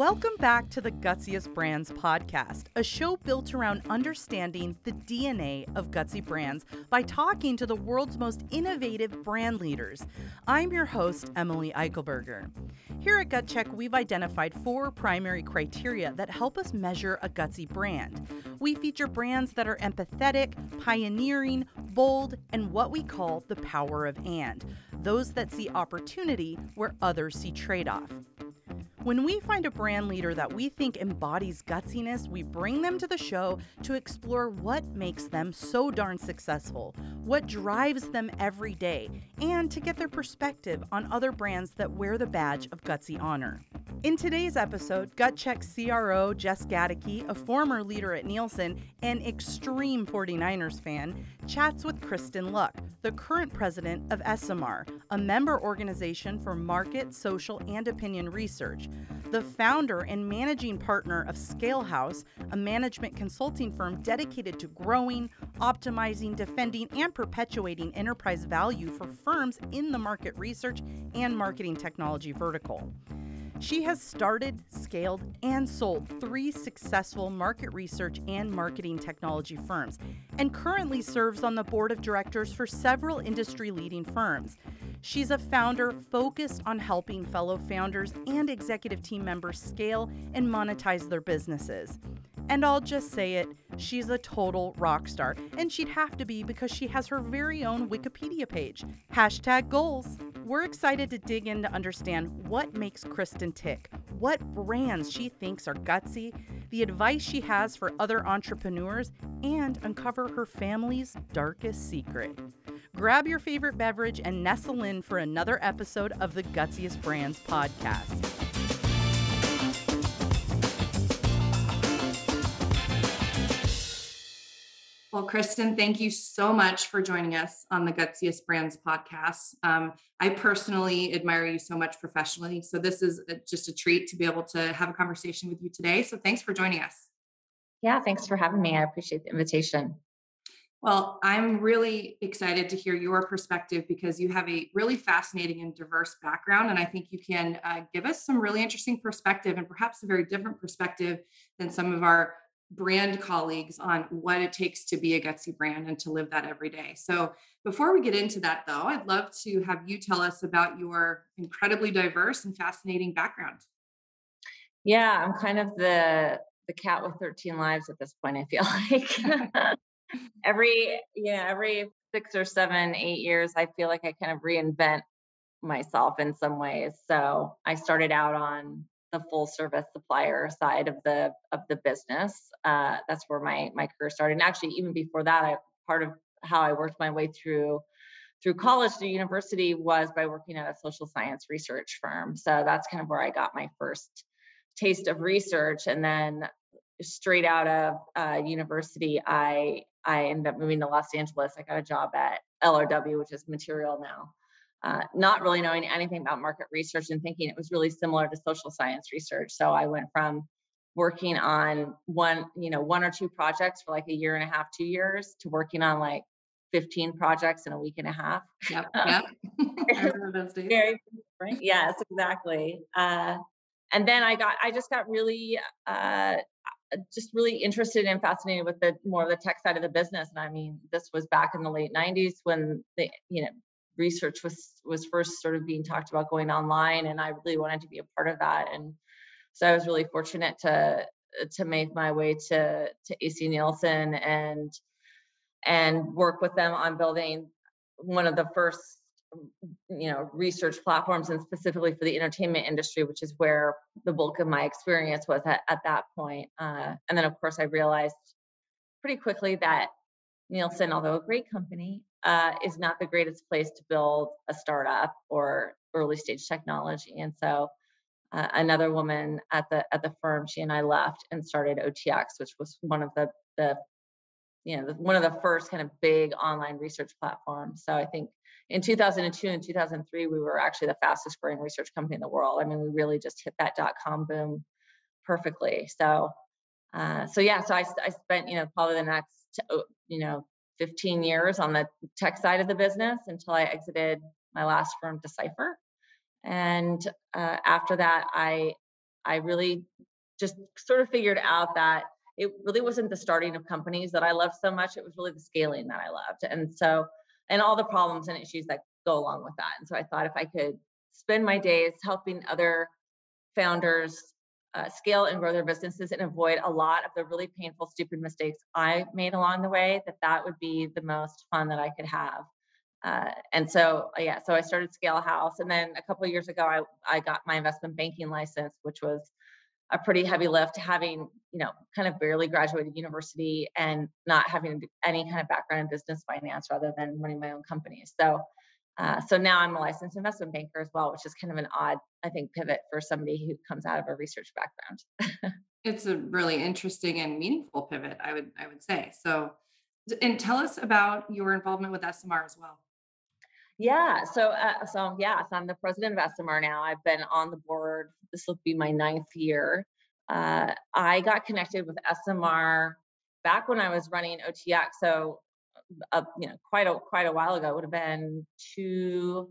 Welcome back to the Gutsiest Brands podcast, a show built around understanding the DNA of Gutsy Brands by talking to the world's most innovative brand leaders. I'm your host, Emily Eichelberger. Here at Gut Check, we've identified four primary criteria that help us measure a Gutsy brand. We feature brands that are empathetic, pioneering, bold, and what we call the power of and, those that see opportunity where others see trade off. When we find a brand leader that we think embodies gutsiness, we bring them to the show to explore what makes them so darn successful, what drives them every day, and to get their perspective on other brands that wear the badge of gutsy honor. In today's episode, Gut Check CRO Jess Gaedeke, a former leader at Nielsen and extreme 49ers fan, chats with Kristin Luck, the current president of ESOMAR, a member organization for market, social, and opinion research, the founder and managing partner of ScaleHouse, a management consulting firm dedicated to growing, optimizing, defending, and perpetuating enterprise value for firms in the market research and marketing technology vertical. She has started, scaled, and sold three successful market research and marketing technology firms, and currently serves on the board of directors for several industry leading firms. She's a founder focused on helping fellow founders and executive team members scale and monetize their businesses. And I'll just say it, she's a total rock star, and she'd have to be because she has her very own Wikipedia page. Hashtag goals. We're excited to dig in to understand what makes Kristin tick, what brands she thinks are gutsy, the advice she has for other entrepreneurs, and uncover her family's darkest secret. Grab your favorite beverage and nestle in for another episode of the Gutsiest Brands podcast. Well, Kristin, thank you so much for joining us on the Gutsiest Brands podcast. Um, I personally admire you so much professionally. So, this is a, just a treat to be able to have a conversation with you today. So, thanks for joining us. Yeah, thanks for having me. I appreciate the invitation. Well, I'm really excited to hear your perspective because you have a really fascinating and diverse background. And I think you can uh, give us some really interesting perspective and perhaps a very different perspective than some of our brand colleagues on what it takes to be a gutsy brand and to live that every day. So, before we get into that, though, I'd love to have you tell us about your incredibly diverse and fascinating background. Yeah, I'm kind of the the cat with 13 lives at this point. I feel like every yeah every six or seven eight years, I feel like I kind of reinvent myself in some ways. So I started out on the full service supplier side of the of the business. Uh, that's where my my career started. And actually, even before that, I part of how I worked my way through through college to university was by working at a social science research firm. So that's kind of where I got my first taste of research. And then straight out of uh, university, I I ended up moving to Los Angeles. I got a job at LRW, which is Material now uh, not really knowing anything about market research and thinking it was really similar to social science research. So I went from working on one, you know, one or two projects for like a year and a half, two years to working on like 15 projects in a week and a half. Yep. Yep. Very, yes, exactly. Uh, and then I got, I just got really, uh, just really interested and fascinated with the more of the tech side of the business. And I mean, this was back in the late 90s when the, you know, research was was first sort of being talked about going online and i really wanted to be a part of that and so i was really fortunate to to make my way to to ac nielsen and and work with them on building one of the first you know research platforms and specifically for the entertainment industry which is where the bulk of my experience was at, at that point uh, and then of course i realized pretty quickly that nielsen although a great company uh, is not the greatest place to build a startup or early stage technology. And so uh, another woman at the at the firm, she and I left and started OTX, which was one of the the you know the, one of the first kind of big online research platforms. So I think in 2002 and 2003 we were actually the fastest growing research company in the world. I mean, we really just hit that dot com boom perfectly. So uh, so yeah, so I I spent you know probably the next you know 15 years on the tech side of the business until I exited my last firm, Decipher. And uh, after that, I I really just sort of figured out that it really wasn't the starting of companies that I loved so much. It was really the scaling that I loved. And so, and all the problems and issues that go along with that. And so I thought if I could spend my days helping other founders uh, scale and grow their businesses and avoid a lot of the really painful, stupid mistakes I made along the way, that that would be the most fun that I could have. Uh, and so, yeah, so I started ScaleHouse, and then a couple years ago, I I got my investment banking license, which was a pretty heavy lift, having you know kind of barely graduated university and not having any kind of background in business finance, rather than running my own company. So uh, so now I'm a licensed investment banker as well, which is kind of an odd, I think, pivot for somebody who comes out of a research background. it's a really interesting and meaningful pivot, I would I would say. So, and tell us about your involvement with ESOMAR as well. Yeah, so uh, so yeah, so I'm the president of ESOMAR now. I've been on the board. This will be my ninth year. Uh, I got connected with ESOMAR back when I was running OTX. So uh, you know quite a quite a while ago. It would have been two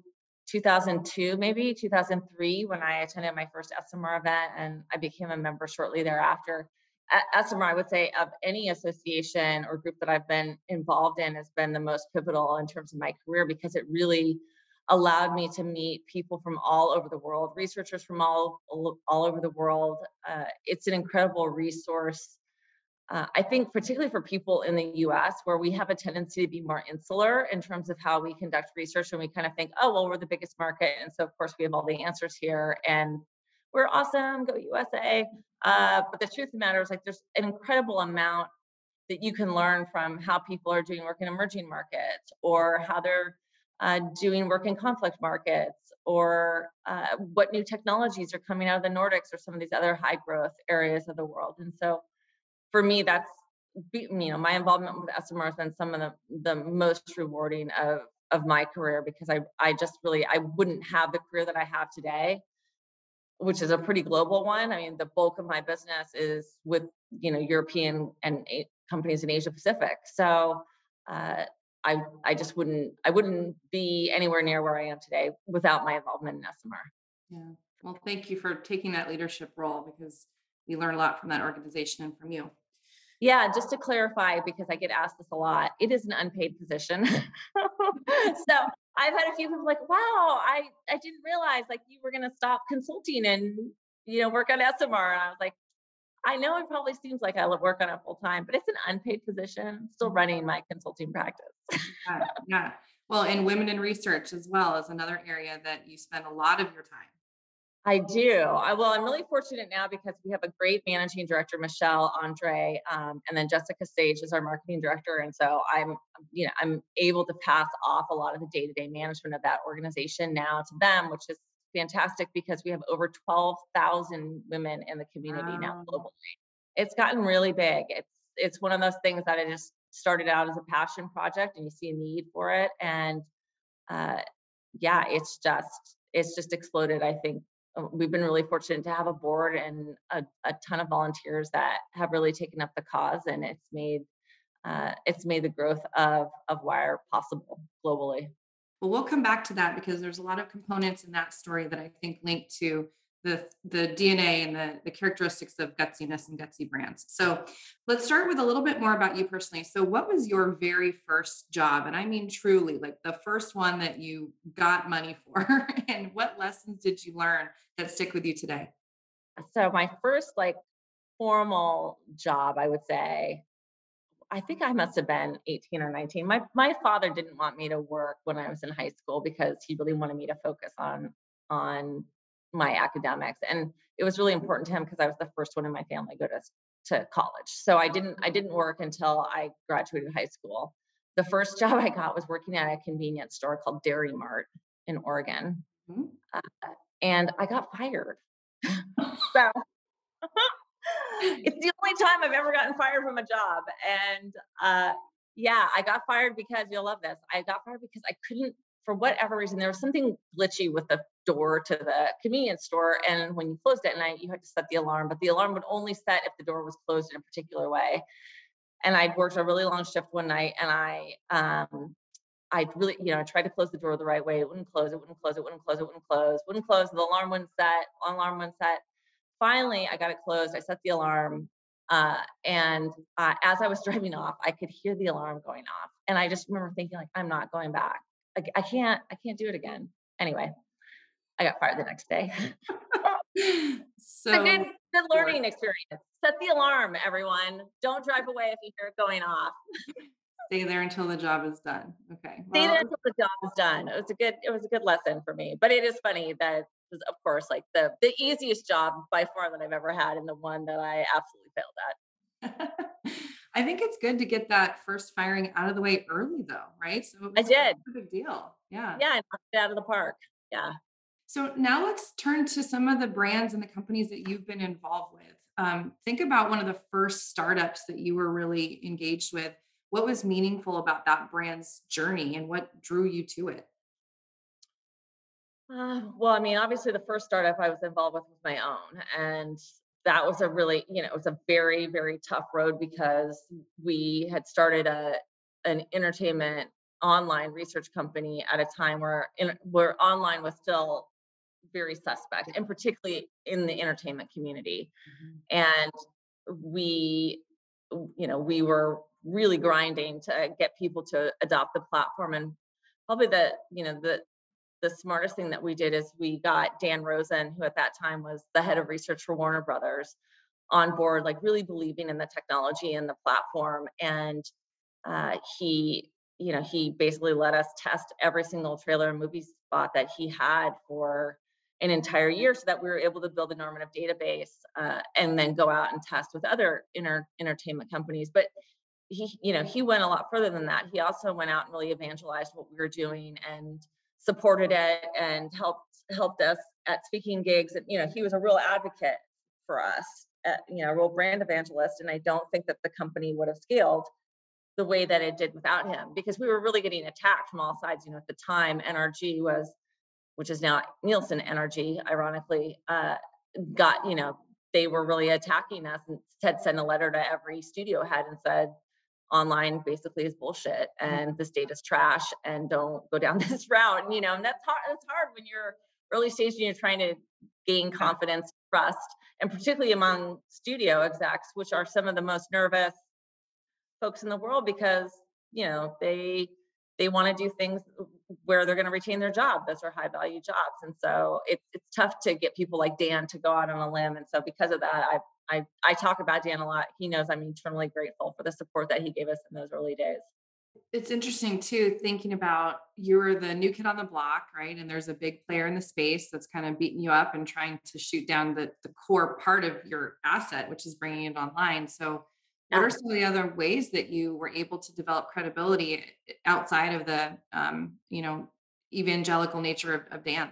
2002 maybe 2003 when I attended my first ESOMAR event and I became a member shortly thereafter. At ESOMAR, I would say of any association or group that I've been involved in has been the most pivotal in terms of my career because it really allowed me to meet people from all over the world, researchers from all all over the world. Uh, it's an incredible resource uh, I think, particularly for people in the US, where we have a tendency to be more insular in terms of how we conduct research, and we kind of think, oh, well, we're the biggest market. And so, of course, we have all the answers here, and we're awesome, go USA. Uh, but the truth of the matter is, like, there's an incredible amount that you can learn from how people are doing work in emerging markets or how they're uh, doing work in conflict markets or uh, what new technologies are coming out of the Nordics or some of these other high growth areas of the world. And so for me, that's you know my involvement with ESOMAR has been some of the the most rewarding of of my career because I I just really I wouldn't have the career that I have today, which is a pretty global one. I mean, the bulk of my business is with you know European and companies in Asia Pacific. So uh, I I just wouldn't I wouldn't be anywhere near where I am today without my involvement in ESOMAR. Yeah. Well, thank you for taking that leadership role because we learn a lot from that organization and from you. Yeah, just to clarify, because I get asked this a lot, it is an unpaid position. so I've had a few people like, wow, I, I didn't realize like you were gonna stop consulting and you know work on ESOMAR. And I was like, I know it probably seems like I work on it full time, but it's an unpaid position. I'm still mm-hmm. running my consulting practice. yeah, yeah. Well, and women in research as well is another area that you spend a lot of your time. I do. I, well, I'm really fortunate now because we have a great managing director, Michelle Andre, um, and then Jessica Sage is our marketing director, and so I'm, you know, I'm able to pass off a lot of the day-to-day management of that organization now to them, which is fantastic because we have over 12,000 women in the community wow. now globally. It's gotten really big. It's it's one of those things that I just started out as a passion project, and you see a need for it, and uh, yeah, it's just it's just exploded. I think we've been really fortunate to have a board and a, a ton of volunteers that have really taken up the cause and it's made uh, it's made the growth of of WIRe possible globally. Well we'll come back to that because there's a lot of components in that story that i think link to the the DNA and the the characteristics of gutsiness and gutsy brands. So let's start with a little bit more about you personally. So what was your very first job? And I mean truly like the first one that you got money for and what lessons did you learn that stick with you today? So my first like formal job, I would say, I think I must have been 18 or 19. My my father didn't want me to work when I was in high school because he really wanted me to focus on on my academics and it was really important to him because i was the first one in my family to go to, to college. So i didn't i didn't work until i graduated high school. The first job i got was working at a convenience store called Dari Mart in oregon mm-hmm. uh, and i got fired. So it's the only time i've ever gotten fired from a job and uh, yeah i got fired because you'll love this i got fired because i couldn't for whatever reason, there was something glitchy with the door to the convenience store. And when you closed it at night, you had to set the alarm, but the alarm would only set if the door was closed in a particular way. And I'd worked a really long shift one night and I, um, I really, you know, I tried to close the door the right way. It wouldn't close, it wouldn't close, it wouldn't close, it wouldn't close, wouldn't close. The alarm wouldn't set, alarm wouldn't set. finally, I got it closed. I set the alarm. Uh, and uh, as I was driving off, I could hear the alarm going off. And I just remember thinking, like, I'm not going back. I, I can't, I can't do it again. Anyway, I got fired the next day. so a good, good learning experience. Set the alarm, everyone. Don't drive away if you hear it going off. Stay there until the job is done. Okay. Stay there until the job is done. It was a good, it was a good lesson for me. But it is funny that was, of course, like the the easiest job by far that I've ever had, and the one that I absolutely failed at. I think it's good to get that first firing out of the way early, though, right? So I did. A big deal. Yeah. Yeah, I knocked it out of the park. Yeah. So now let's turn to some of the brands and the companies that you've been involved with. Um, think about one of the first startups that you were really engaged with. What was meaningful about that brand's journey and what drew you to it? Uh, well, I mean, obviously, the first startup I was involved with was my own, and that was a really, you know, it was a very, very tough road because we had started a an entertainment online research company at a time where in, where online was still very suspect, and particularly in the entertainment community, mm-hmm. and we, you know, we were really grinding to get people to adopt the platform and probably the you know the the smartest thing that we did is we got Dan Rosen, who at that time was the head of research for Warner Brothers, on board, like really believing in the technology and the platform. And uh, he, you know, he basically let us test every single trailer and movie spot that he had for an entire year so that we were able to build a normative database uh, and then go out and test with other inter- entertainment companies. But he, you know, he went a lot further than that. He also went out and really evangelized what we were doing and supported it and helped helped us at speaking gigs. And you know, he was a real advocate for us, at, you know, a real brand evangelist. And I don't think that the company would have scaled the way that it did without him because we were really getting attacked from all sides. You know, at the time, NRG was, which is now Nielsen NRG, ironically, uh, got you know they were really attacking us and had sent a letter to every studio head and said online basically is bullshit mm. and this data's trash and don't go down this route and you know and that's hard it's hard when you're early stage and you're trying to gain confidence trust and particularly among studio execs which are some of the most nervous folks in the world because you know they they want to do things where they're going to retain their job those are high value jobs and so it's it's tough to get people like dan to go out on a limb and so because of that i've I, I talk about Dan a lot. He knows I'm eternally grateful for the support that he gave us in those early days. It's interesting too, thinking about you're the new kid on the block, right? And there's a big player in the space that's kind of beating you up and trying to shoot down the, the core part of your asset, which is bringing it online. So, what are some of the other ways that you were able to develop credibility outside of the, um, you know, evangelical nature of, of Dan?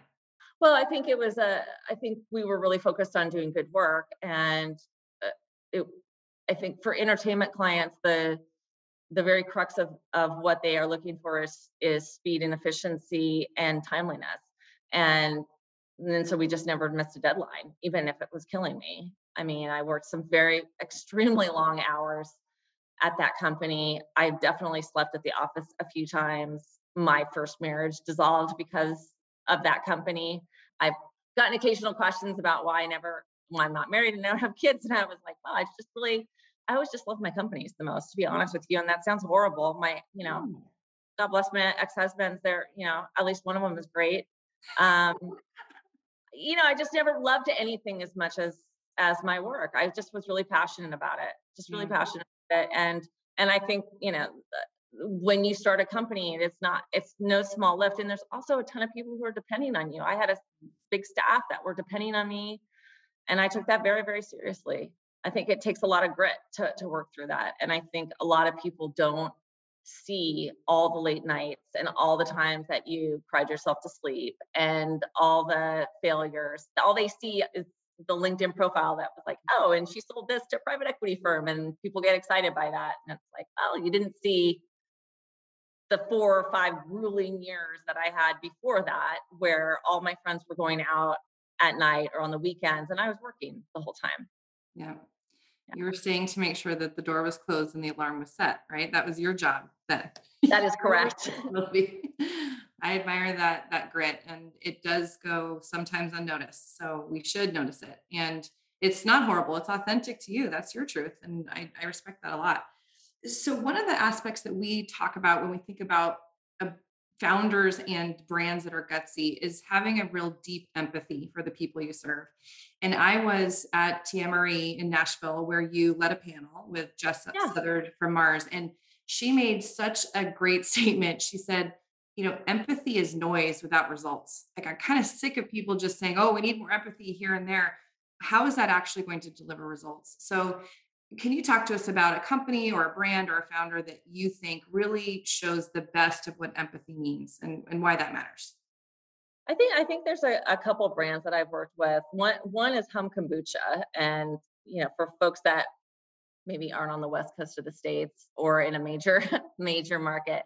Well, I think it was a. I think we were really focused on doing good work, and uh, it, I think for entertainment clients, the the very crux of of what they are looking for is is speed and efficiency and timeliness, and and then so we just never missed a deadline, even if it was killing me. I mean, I worked some very extremely long hours at that company. I definitely slept at the office a few times. My first marriage dissolved because of that company. I've gotten occasional questions about why I never, why I'm not married and don't have kids. And I was like, well, I just really, I always just love my companies the most, to be honest with you. And that sounds horrible. My, you know, mm. God bless my ex-husbands. They're, you know, at least one of them is great. Um, you know, I just never loved anything as much as as my work. I just was really passionate about it. Just really mm. passionate about it. And and I think, you know, when you start a company it's not it's no small lift and there's also a ton of people who are depending on you i had a big staff that were depending on me and i took that very very seriously i think it takes a lot of grit to, to work through that and i think a lot of people don't see all the late nights and all the times that you cried yourself to sleep and all the failures all they see is the linkedin profile that was like oh and she sold this to a private equity firm and people get excited by that and it's like well you didn't see the four or five grueling years that I had before that, where all my friends were going out at night or on the weekends, and I was working the whole time. Yeah. You were staying to make sure that the door was closed and the alarm was set, right? That was your job. That that is correct. I admire that that grit, and it does go sometimes unnoticed. So we should notice it. And it's not horrible. It's authentic to you. That's your truth. And I, I respect that a lot. So, one of the aspects that we talk about when we think about founders and brands that are gutsy is having a real deep empathy for the people you serve. And I was at TMRE in Nashville where you led a panel with Jess yeah. Southard from Mars. And she made such a great statement. She said, you know, empathy is noise without results. Like I'm kind of sick of people just saying, oh, we need more empathy here and there. How is that actually going to deliver results? So can you talk to us about a company or a brand or a founder that you think really shows the best of what empathy means and, and why that matters? I think I think there's a, a couple brands that I've worked with. One one is Hum Kombucha, and you know, for folks that maybe aren't on the west coast of the states or in a major major market,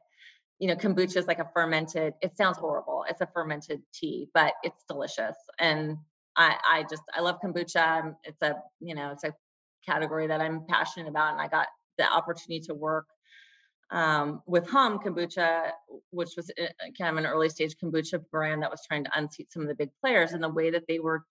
you know, kombucha is like a fermented. It sounds horrible. It's a fermented tea, but it's delicious, and I I just I love kombucha. It's a you know it's a category that I'm passionate about. And I got the opportunity to work um, with Hum Kombucha, which was uh, kind of an early stage kombucha brand that was trying to unseat some of the big players. And the way that they were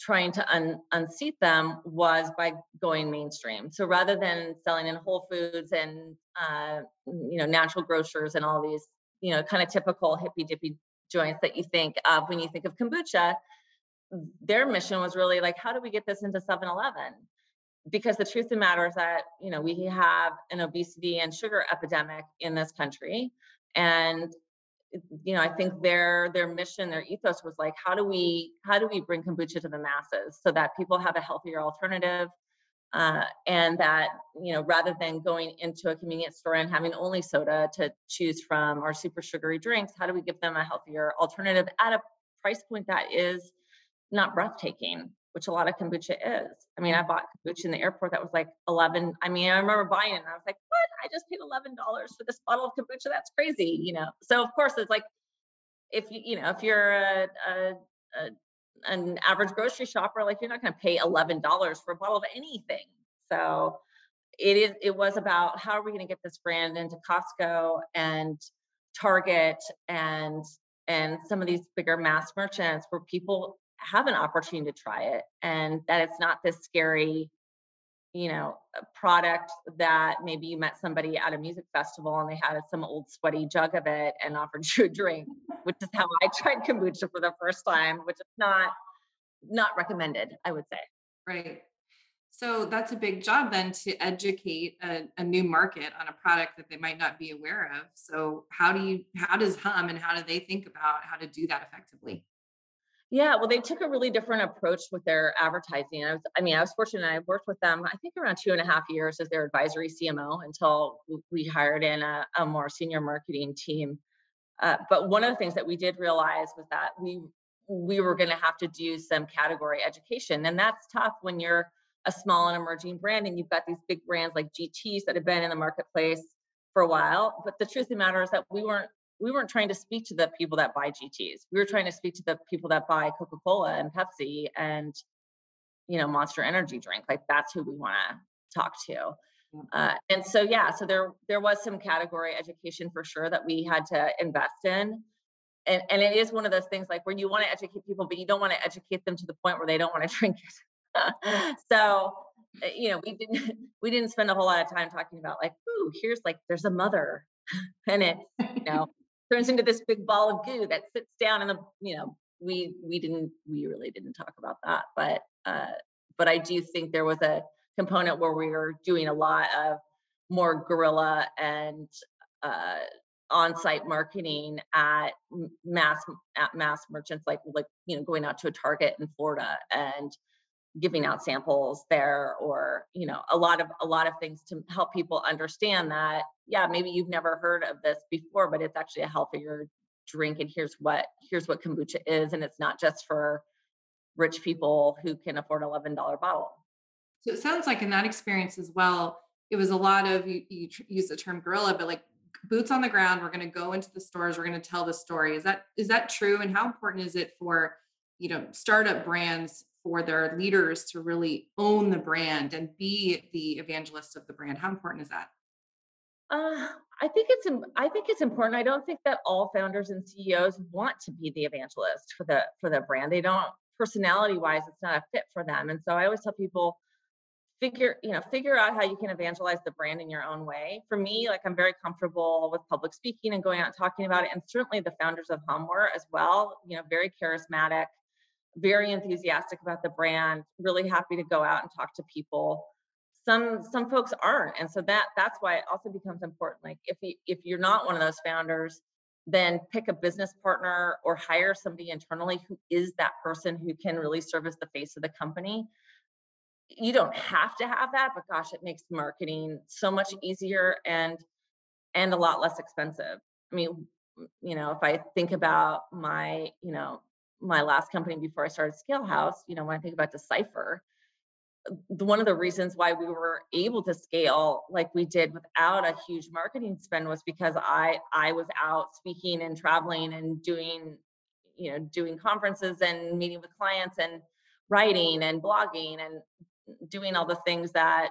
trying to un- unseat them was by going mainstream. So rather than selling in Whole Foods and uh, you know natural grocers and all these you know kind of typical hippy dippy joints that you think of when you think of kombucha, their mission was really like, how do we get this into 7-Eleven? Because the truth of the matter is that you know we have an obesity and sugar epidemic in this country and you know i think their their mission their ethos was like how do we how do we bring kombucha to the masses so that people have a healthier alternative? Uh, and that you know rather than going into a convenience store and having only soda to choose from or super sugary drinks how do we give them a healthier alternative at a price point that is not breathtaking which a lot of kombucha is. I mean, I mm. bought kombucha in the airport that was like 11. I mean, I remember buying it and I was like, what? I just paid $11 for this bottle of kombucha. That's crazy, you know? So of course it's like, if you, you know, if you're a, a, a an average grocery shopper, like you're not going to pay $11 for a bottle of anything. So it is, it was about how are we going to get this brand into Costco and Target and and some of these bigger mass merchants where people have an opportunity to try it and that it's not this scary you know product that maybe you met somebody at a music festival and they had some old sweaty jug of it and offered you a drink which is how i tried kombucha for the first time which is not not recommended i would say. Right. So that's a big job then to educate a, a, new market on a product that they might not be aware of. So how do you how does hum and how do they think about how to do that effectively yeah, well, they took a really different approach with their advertising. I was, I mean, I was fortunate. I worked with them, I think, around two and a half years as their advisory CMO until we hired in a, a more senior marketing team. Uh, but one of the things that we did realize was that we we were going to have to do some category education, and that's tough when you're a small and emerging brand and you've got these big brands like GTs that have been in the marketplace for a while. But the truth of the matter is that we weren't we weren't trying to speak to the people that buy GTs. We were trying to speak to the people that buy Coca-Cola and Pepsi and you know Monster Energy drink. Like that's who we want to talk to. Uh, and so yeah, so there there was some category education for sure that we had to invest in. And, and it is one of those things like where you want to educate people, but you don't want to educate them to the point where they don't want to drink it. so eh, you know we didn't we didn't spend a whole lot of time talking about like ooh here's like there's a mother and it you know turns into this big ball of goo that sits down in the you know we we didn't we really didn't talk about that but uh but i do think there was a component where we were doing a lot of more guerrilla and uh on-site marketing at mass at mass merchants like like you know going out to a target in florida and giving out samples there or you know a lot of a lot of things to help people understand that yeah maybe you've never heard of this before but it's actually a healthier drink and here's what here's what kombucha is and it's not just for rich people who can afford $11 bottle. So it sounds like in that experience as well it was a lot of you, you use the term guerrilla but like boots on the ground we're going to go into the stores we're going to tell the story. Is that is that true? And how important is it for you know startup brands for their leaders to really own the brand and be the evangelist of the brand how important is that uh, I think it's I think it's important. I don't think that all founders and CEOs want to be the evangelist for the for the brand. They don't personality wise, it's not a fit for them. And so I always tell people, figure you know figure out how you can evangelize the brand in your own way for me like i'm very comfortable with public speaking and going out and talking about it and certainly the founders of hum were as well you know very charismatic very enthusiastic about the brand really happy to go out and talk to people. Some some folks aren't and so that that's why it also becomes important like if you if you're not one of those founders then pick a business partner or hire somebody internally who is that person who can really serve as the face of the company. You don't have to have that but gosh it makes marketing so much easier and and a lot less expensive. I mean you know if i think about my you know my last company before i started ScaleHouse you know when i think about decipher one of the reasons why we were able to scale like we did without a huge marketing spend was because i i was out speaking and traveling and doing you know doing conferences and meeting with clients and writing and blogging and doing all the things that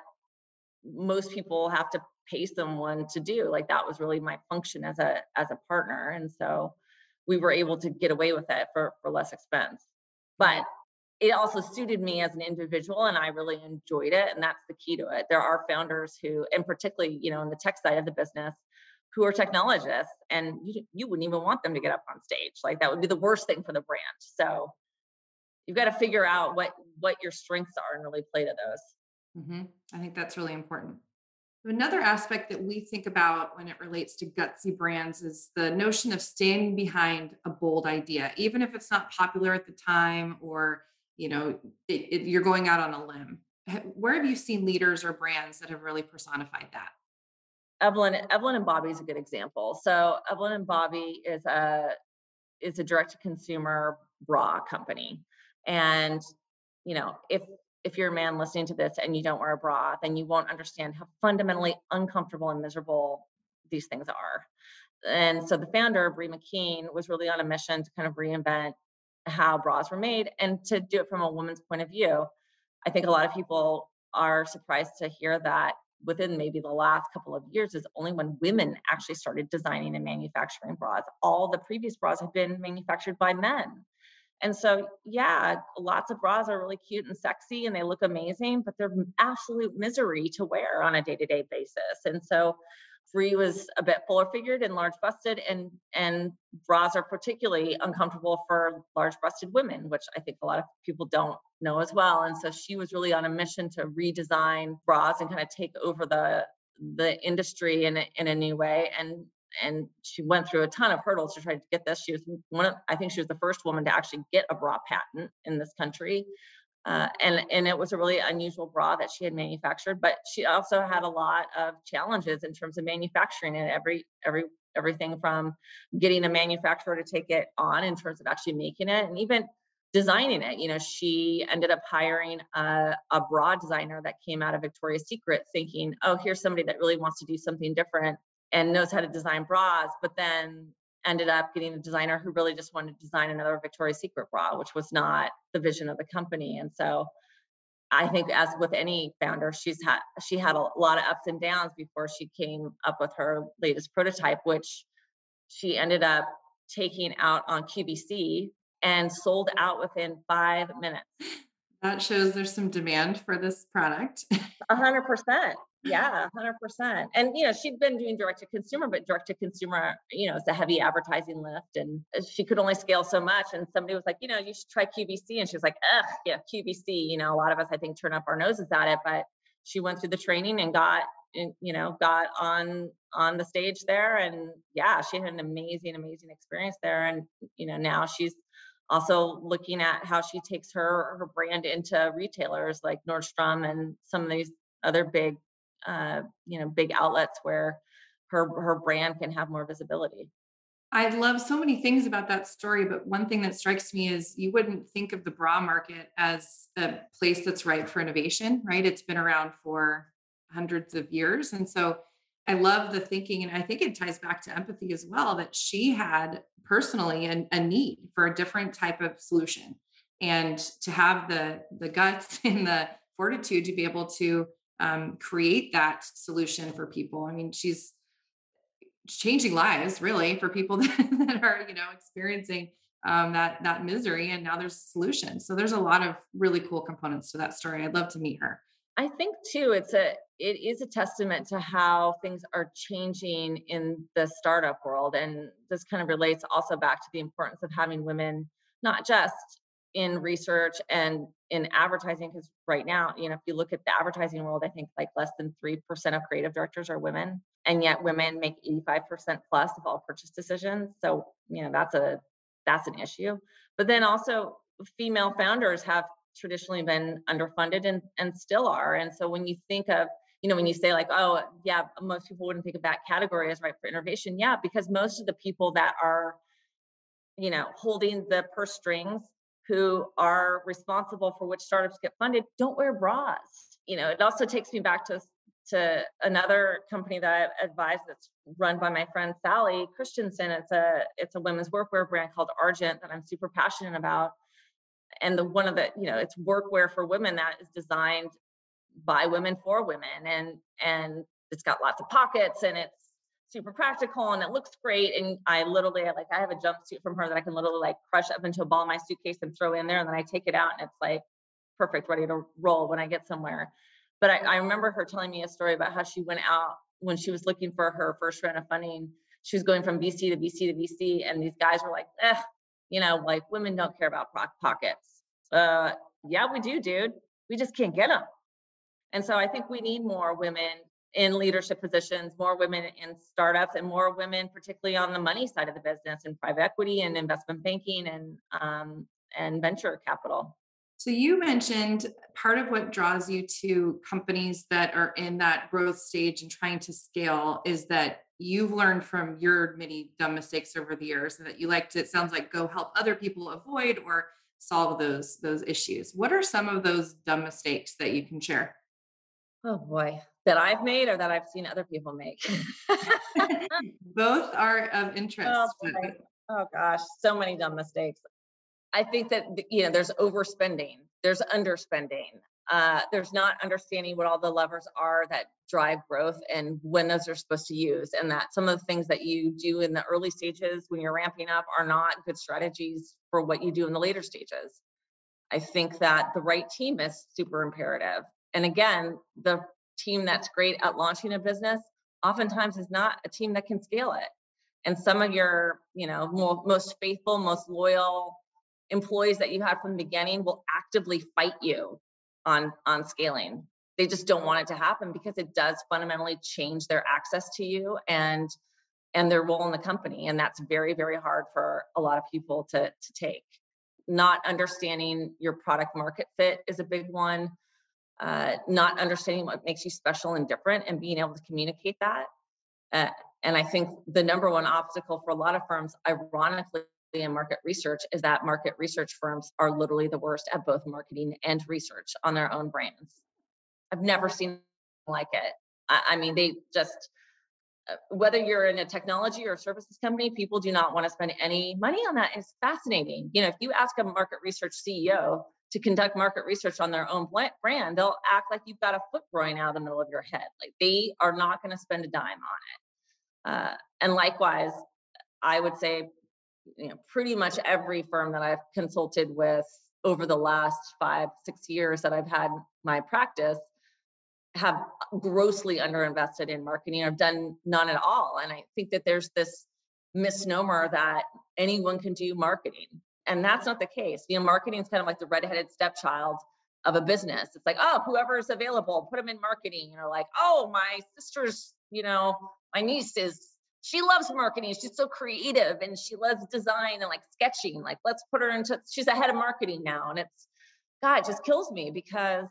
most people have to pay someone to do like that was really my function as a as a partner. And so we were able to get away with it for for less expense. But it also suited me as an individual and i really enjoyed it and that's the key to it. There are founders who and particularly you know in the tech side of the business who are technologists and you, you wouldn't even want them to get up on stage. Like that would be the worst thing for the brand. So you've got to figure out what what your strengths are and really play to those. Mm-hmm. i think that's really important another aspect that we think about when it relates to gutsy brands is the notion of standing behind a bold idea even if it's not popular at the time or you know it, it, you're going out on a limb. Where have you seen leaders or brands that have really personified that? Evelyn evelyn and Bobby is a good example. So evelyn and Bobby is a is a direct to consumer bra company. And, you know, if if you're a man listening to this and you don't wear a bra, then you won't understand how fundamentally uncomfortable and miserable these things are. And so the founder, Brie McKean, was really on a mission to kind of reinvent how bras were made and to do it from a woman's point of view. I think a lot of people are surprised to hear that within maybe the last couple of years is only when women actually started designing and manufacturing bras. All the previous bras have been manufactured by men. And so, yeah, lots of bras are really cute and sexy and they look amazing, but they're absolute misery to wear on a day to day basis. And so, Brie was a bit fuller figured and large busted, and and bras are particularly uncomfortable for large breasted women, which I think a lot of people don't know as well. And so she was really on a mission to redesign bras and kind of take over the the industry in a, in a new way. And and she went through a ton of hurdles to try to get this. She was one of, I think she was the first woman to actually get a bra patent in this country. Uh, and and it was a really unusual bra that she had manufactured, but she also had a lot of challenges in terms of manufacturing and every every everything from getting a manufacturer to take it on in terms of actually making it and even designing it. You know, she ended up hiring a, a bra designer that came out of Victoria's Secret, thinking, "Oh, here's somebody that really wants to do something different." And knows how to design bras, but then ended up getting a designer who really just wanted to design another Victoria's Secret bra, which was not the vision of the company. And so I think as with any founder, she's had she had a lot of ups and downs before she came up with her latest prototype, which she ended up taking out on QVC and sold out within five minutes. That shows there's some demand for this product. A hundred percent. Yeah, hundred percent. And you know, she'd been doing direct to consumer, but direct to consumer, you know, it's a heavy advertising lift, and uh, she could only scale so much. And somebody was like, you know, you should try QVC, and she was like, ugh, yeah, QVC. You know, a lot of us, I think, turn up our noses at it, but she went through the training and got, you know, got on on the stage there, and yeah, she had an amazing, amazing experience there. And you know, now she's also looking at how she takes her her brand into retailers like Nordstrom and some of these other big uh, you know big outlets where her her brand can have more visibility. I love so many things about that story, but one thing that strikes me is you wouldn't think of the bra market as a place that's ripe for innovation, right? It's been around for hundreds of years. And so I love the thinking, and I think it ties back to empathy as well that she had personally a, a need for a different type of solution. And to have the the guts and the fortitude to be able to um, create that solution for people. I mean, she's changing lives really for people that, that are, you know, experiencing um, that that misery and now there's a solution so there's a lot of really cool components to that story. I'd love to meet her. I think too it's a it is a testament to how things are changing in the startup world and this kind of relates also back to the importance of having women not just in research and in advertising because right now you know if you look at the advertising world i think like less than 3% of creative directors are women and yet women make 85% plus of all purchase decisions so you know that's a that's an issue. But then also female founders have traditionally been underfunded and and still are and so when you think of you know when you say like oh yeah most people wouldn't think of that category as right for innovation yeah because most of the people that are you know holding the purse strings who are responsible for which startups get funded don't wear bras. You know, it also takes me back to to another company that I advise that's run by my friend Sally Christensen. It's a it's a women's workwear brand called Argent that I'm super passionate about. And the one of the, you know, it's workwear for women that is designed by women for women and and it's got lots of pockets and it's super practical and it looks great. And I literally like I have a jumpsuit from her that I can literally like crush up into a ball in my suitcase and throw in there. And then I take it out and it's like perfect, ready to roll when I get somewhere. But I, I remember her telling me a story about how she went out when she was looking for her first round of funding. She was going from VC to VC to VC, and these guys were like, eh, you know, like women don't care about pockets. Uh, yeah, we do, dude. We just can't get them. And so I think we need more women in leadership positions, more women in startups, and more women, particularly on the money side of the business, in private equity and investment banking and um, and venture capital. So you mentioned part of what draws you to companies that are in that growth stage and trying to scale is that you've learned from your many dumb mistakes over the years and that you like to it sounds like go help other people avoid or solve those those issues. What are some of those dumb mistakes that you can share? Oh boy that I've made or that I've seen other people make? Both are of interest. Oh, oh, gosh, so many dumb mistakes. I think that you know there's overspending, there's underspending, uh, there's not understanding what all the levers are that drive growth and when those are supposed to use, and that some of the things that you do in the early stages when you're ramping up are not good strategies for what you do in the later stages. I think that the right team is super imperative. And again, the team that's great at launching a business oftentimes is not a team that can scale it. And some of your, you know, more, most faithful, most loyal employees that you had from the beginning will actively fight you on on scaling. They just don't want it to happen because it does fundamentally change their access to you and and their role in the company and that's very very hard for a lot of people to to take. Not understanding your product market fit is a big one uh, not understanding what makes you special and different and being able to communicate that. Uh, and I think the number one obstacle for a lot of firms, ironically, in market research, is that market research firms are literally the worst at both marketing and research on their own brands. I've never seen like it. I, I mean, they just, uh, whether you're in a technology or services company, people do not want to spend any money on that. It's fascinating. You know, if you ask a market research CEO, to conduct market research on their own brand, they'll act like you've got a foot growing out of the middle of your head. Like they are not going to spend a dime on it. Uh, and likewise, I would say, you know, pretty much every firm that I've consulted with over the last five, six years that I've had my practice have grossly underinvested in marketing or done none at all. And I think that there's this misnomer that anyone can do marketing and that's not the case. You know, marketing is kind of like the redheaded stepchild of a business. It's like, oh, whoever is available, put them in marketing. You know, like, oh, my sister's, you know, my niece is, she loves marketing. She's so creative and she loves design and like sketching. Like, let's put her into, she's a head of marketing now. And it's, God, it just kills me because,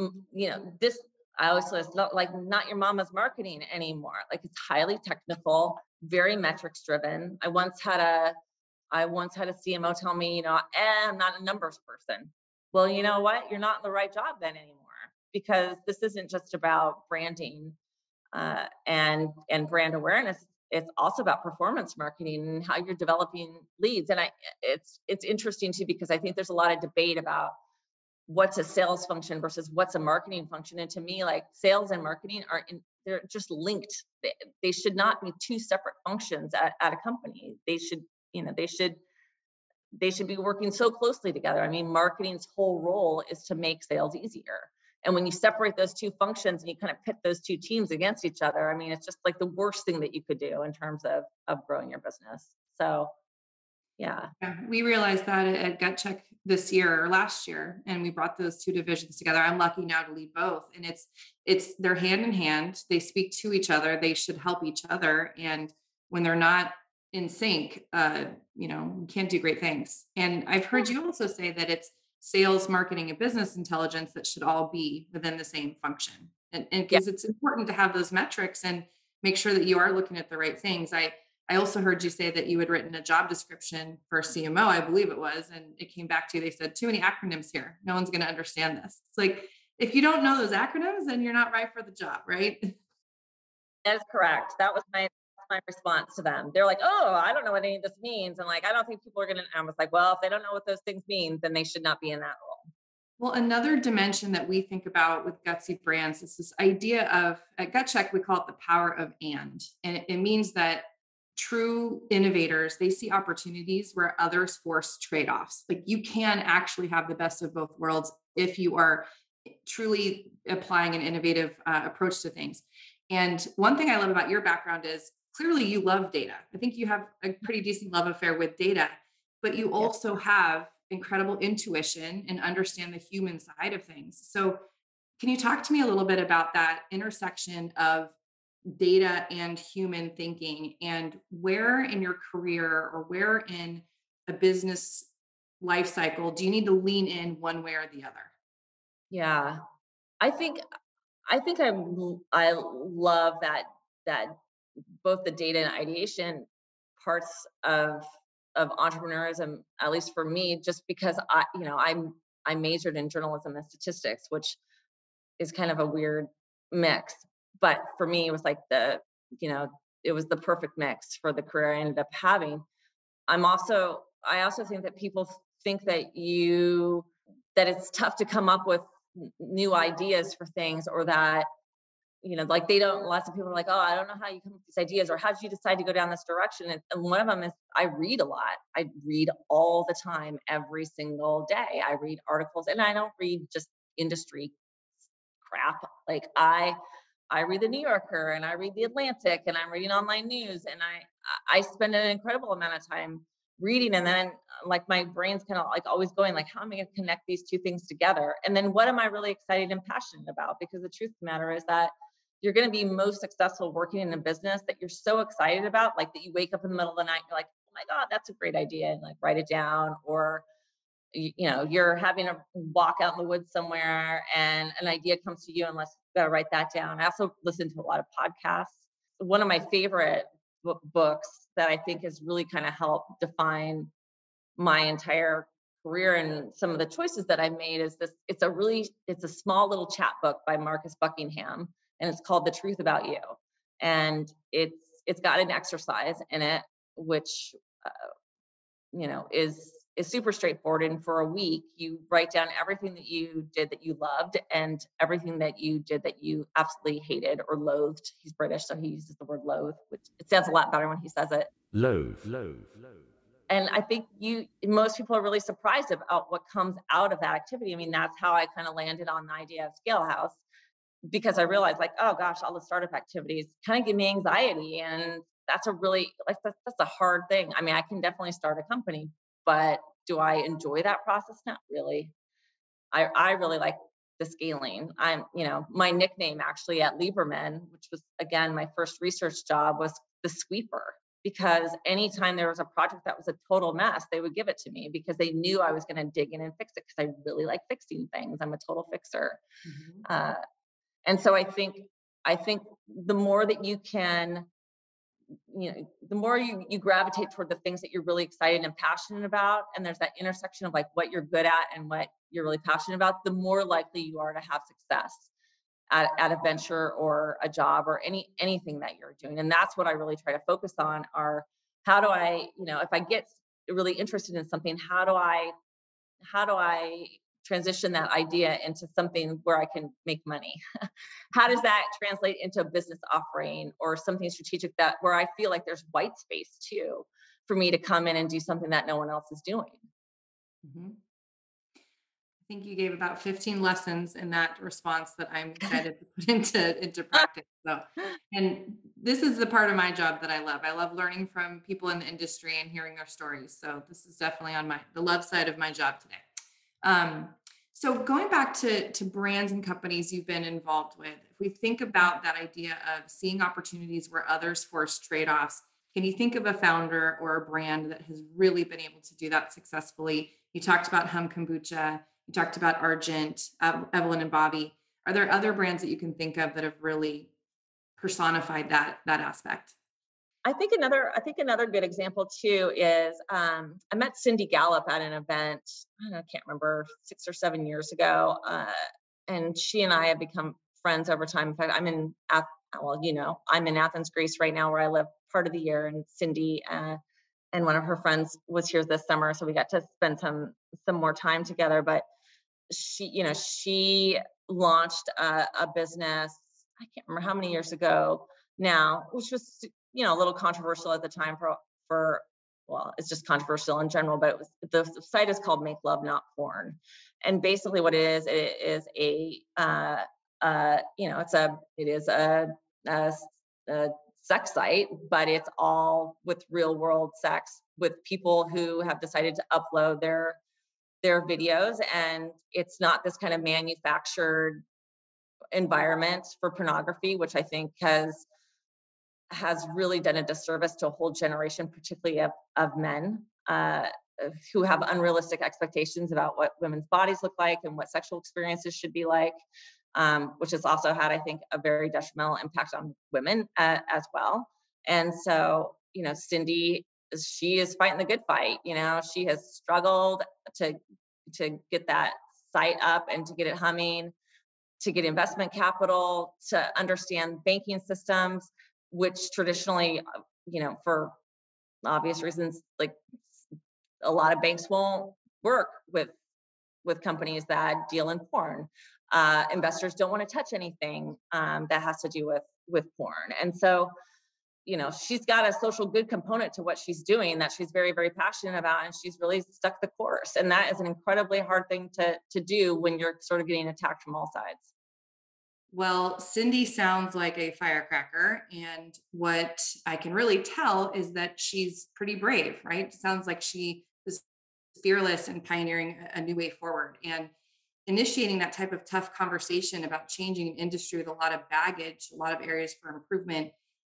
mm, you know, this, I always say it's not like not your mama's marketing anymore. Like it's highly technical, very metrics driven. I once had a I once had a CMO tell me, you know, eh, I'm not a numbers person. Well, you know what? You're not in the right job then anymore because this isn't just about branding uh, and and brand awareness. It's also about performance marketing and how you're developing leads. And I, it's it's interesting too because I think there's a lot of debate about what's a sales function versus what's a marketing function. And to me, like sales and marketing are in, they're just linked. They, they should not be two separate functions at, at a company. They should you know they should they should be working so closely together. I mean, marketing's whole role is to make sales easier. And when you separate those two functions and you kind of pit those two teams against each other, I mean, it's just like the worst thing that you could do in terms of of growing your business. So yeah. yeah. We realized that at GutCheck this year or last year, and we brought those two divisions together. I'm lucky now to lead both. And it's it's they're hand in hand. They speak to each other. They should help each other. And when they're not in sync, uh, you know, you can't do great things. And I've heard you also say that it's sales, marketing, and business intelligence that should all be within the same function. And because yeah. it's important to have those metrics and make sure that you are looking at the right things. I I also heard you say that you had written a job description for CMO, I believe it was, and it came back to you. They said, too many acronyms here. No one's going to understand this. It's like, if you don't know those acronyms, then you're not right for the job, right? That is correct. That was my my response to them. They're like, "Oh, I don't know what any of this means," and like, I don't think people are gonna. I was like, "Well, if they don't know what those things mean, then they should not be in that role." Well, another dimension that we think about with Gutsy Brands is this idea of at GutCheck we call it the power of and, and it means that true innovators they see opportunities where others force trade-offs like you can actually have the best of both worlds if you are truly applying an innovative uh, approach to things and one thing i love about your background is clearly you love data. I think you have a pretty decent love affair with data but you also have incredible intuition and understand the human side of things. So can you talk to me a little bit about that intersection of data and human thinking and where in your career or where in a business life cycle do you need to lean in one way or the other? Yeah. I think i think i i love that that both the data and ideation parts of of entrepreneurism at least for me just because i you know i'm i majored in journalism and statistics which is kind of a weird mix but for me, it was like the, you know, it was the perfect mix for the career I ended up having. I'm also, I also think that people think that you, that it's tough to come up with new ideas for things or that, you know, like they don't, lots of people are like, oh, I don't know how you come up with these ideas or how did you decide to go down this direction? And, and one of them is I read a lot. I read all the time, every single day. I read articles and I don't read just industry crap. Like I, I read the New Yorker and I read the Atlantic and I'm reading online news and I I spend an incredible amount of time reading and then like my brain's kind of like always going like how am I going to connect these two things together and then what am I really excited and passionate about because the truth of the matter is that you're going to be most successful working in a business that you're so excited about like that you wake up in the middle of the night you're like oh my god that's a great idea and like write it down or you, you know you're having a walk out in the woods somewhere and an idea comes to you and let's write that down. I also listen to a lot of podcasts. One of my favorite books that i think has really kind of helped define my entire career and some of the choices that i made is this it's a really it's a small little chat book by marcus buckingham and it's called the truth about you and it's it's got an exercise in it which uh, you know is is super straightforward. And for a week, you write down everything that you did that you loved and everything that you did that you absolutely hated or loathed. He's British, so he uses the word loathe, which it sounds a lot better when he says it. Loathe, loathe, loathe. And I think you, most people are really surprised about what comes out of that activity. I mean, that's how I kind of landed on the idea of ScaleHouse because I realized, like, oh gosh, all the startup activities kind of give me anxiety. And that's a really, like, that's, that's a hard thing. I mean, I can definitely start a company, but do I enjoy that process? Not really. I, I really like the scaling. I'm, you know, my nickname actually at Lieberman, which was again my first research job, was the sweeper because anytime there was a project that was a total mess, they would give it to me because they knew I was going to dig in and fix it because I really like fixing things. I'm a total fixer. Mm-hmm. Uh, and so I think I think the more that you can you know the more you you gravitate toward the things that you're really excited and passionate about and there's that intersection of like what you're good at and what you're really passionate about the more likely you are to have success at, at a venture or a job or any anything that you're doing. And that's what i really try to focus on are how do i you know if i get really interested in something how do i how do i transition that idea into something where I can make money? How does that translate into a business offering or something strategic that where I feel like there's white space too? for me to come in and do something that no one else is doing. Mm-hmm. I think you gave about 15 lessons in that response that I'm excited to put into into practice. So, and this is the part of my job that I love. I love learning from people in the industry and hearing their stories. So this is definitely on my the love side of my job today. Um, so going back to to brands and companies you've been involved with, if we think about that idea of seeing opportunities where others force trade-offs, can you think of a founder or a brand that has really been able to do that successfully? You talked about Humm Kombucha you talked about Argent, Evelyn and Bobbie. Are there other brands that you can think of that have really personified that that aspect? I think another I think another good example too is um, I met Cindy Gallop at an event I, know, I can't remember six or seven years ago, uh, and she and I have become friends over time. In fact, I'm in well, you know, I'm in Athens, Greece right now, where I live part of the year, and Cindy uh, and one of her friends was here this summer, so we got to spend some some more time together. But she, you know, she launched a, a business, I can't remember how many years ago now, which was, you know, a little controversial at the time for, for, well, it's just controversial in general, but it was, the site is called Make Love Not Porn. And basically what it is, it is a, uh, uh, you know, it's a, it is a, a, a sex site, but it's all with real world sex with people who have decided to upload their their videos and it's not this kind of manufactured environment for pornography which i think has has really done a disservice to a whole generation particularly of, of men uh, who have unrealistic expectations about what women's bodies look like and what sexual experiences should be like um, which has also had i think a very detrimental impact on women uh, as well and so you know cindy she is fighting the good fight. You know, she has struggled to to get that site up and to get it humming, to get investment capital, to understand banking systems, which traditionally, uh, you know, for obvious reasons, like a lot of banks won't work with with companies that deal in porn. Uh, investors don't want to touch anything um, that has to do with with porn, and so you know she's got a social good component to what she's doing that she's very very passionate about and she's really stuck the course. And that is an incredibly hard thing to to do when you're sort of getting attacked from all sides well cindy sounds like a firecracker and what i can really tell is that she's pretty brave right sounds like she is fearless and pioneering a new way forward and initiating that type of tough conversation about changing an industry with a lot of baggage a lot of areas for improvement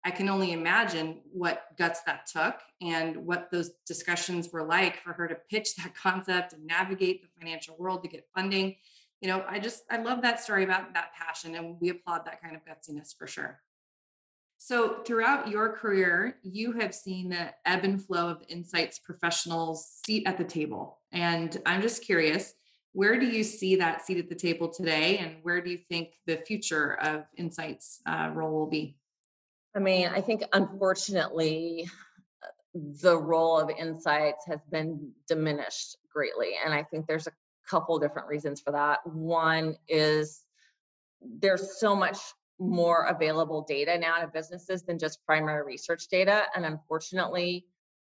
I can only imagine what guts that took and what those discussions were like for her to pitch that concept and navigate the financial world to get funding. You know, I just, I love that story about that passion and we applaud that kind of gutsiness for sure. So, throughout your career, you have seen the ebb and flow of insights professionals' seat at the table. And I'm just curious, where do you see that seat at the table today? And where do you think the future of insights uh, role will be? I mean, I think unfortunately, the role of insights has been diminished greatly. And I think there's a couple different reasons for that. One is there's so much more available data now to businesses than just primary research data. And unfortunately,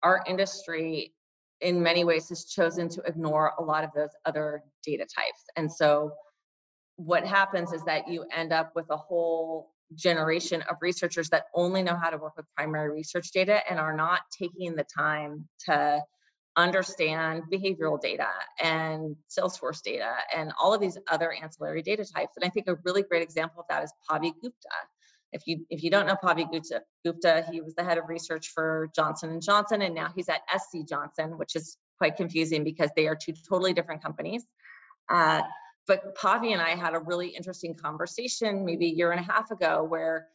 our industry in many ways has chosen to ignore a lot of those other data types. And so what happens is that you end up with a whole generation of researchers that only know how to work with primary research data and are not taking the time to understand behavioral data and Salesforce data and all of these other ancillary data types. And I think a really great example of that is Pavi Gupta. If you if you don't know Pavi Gupta, Gupta, he was the head of research for Johnson and Johnson, and now he's at SC Johnson, which is quite confusing because they are two totally different companies. Uh, but Pavi and I had a really interesting conversation maybe a year and a half ago where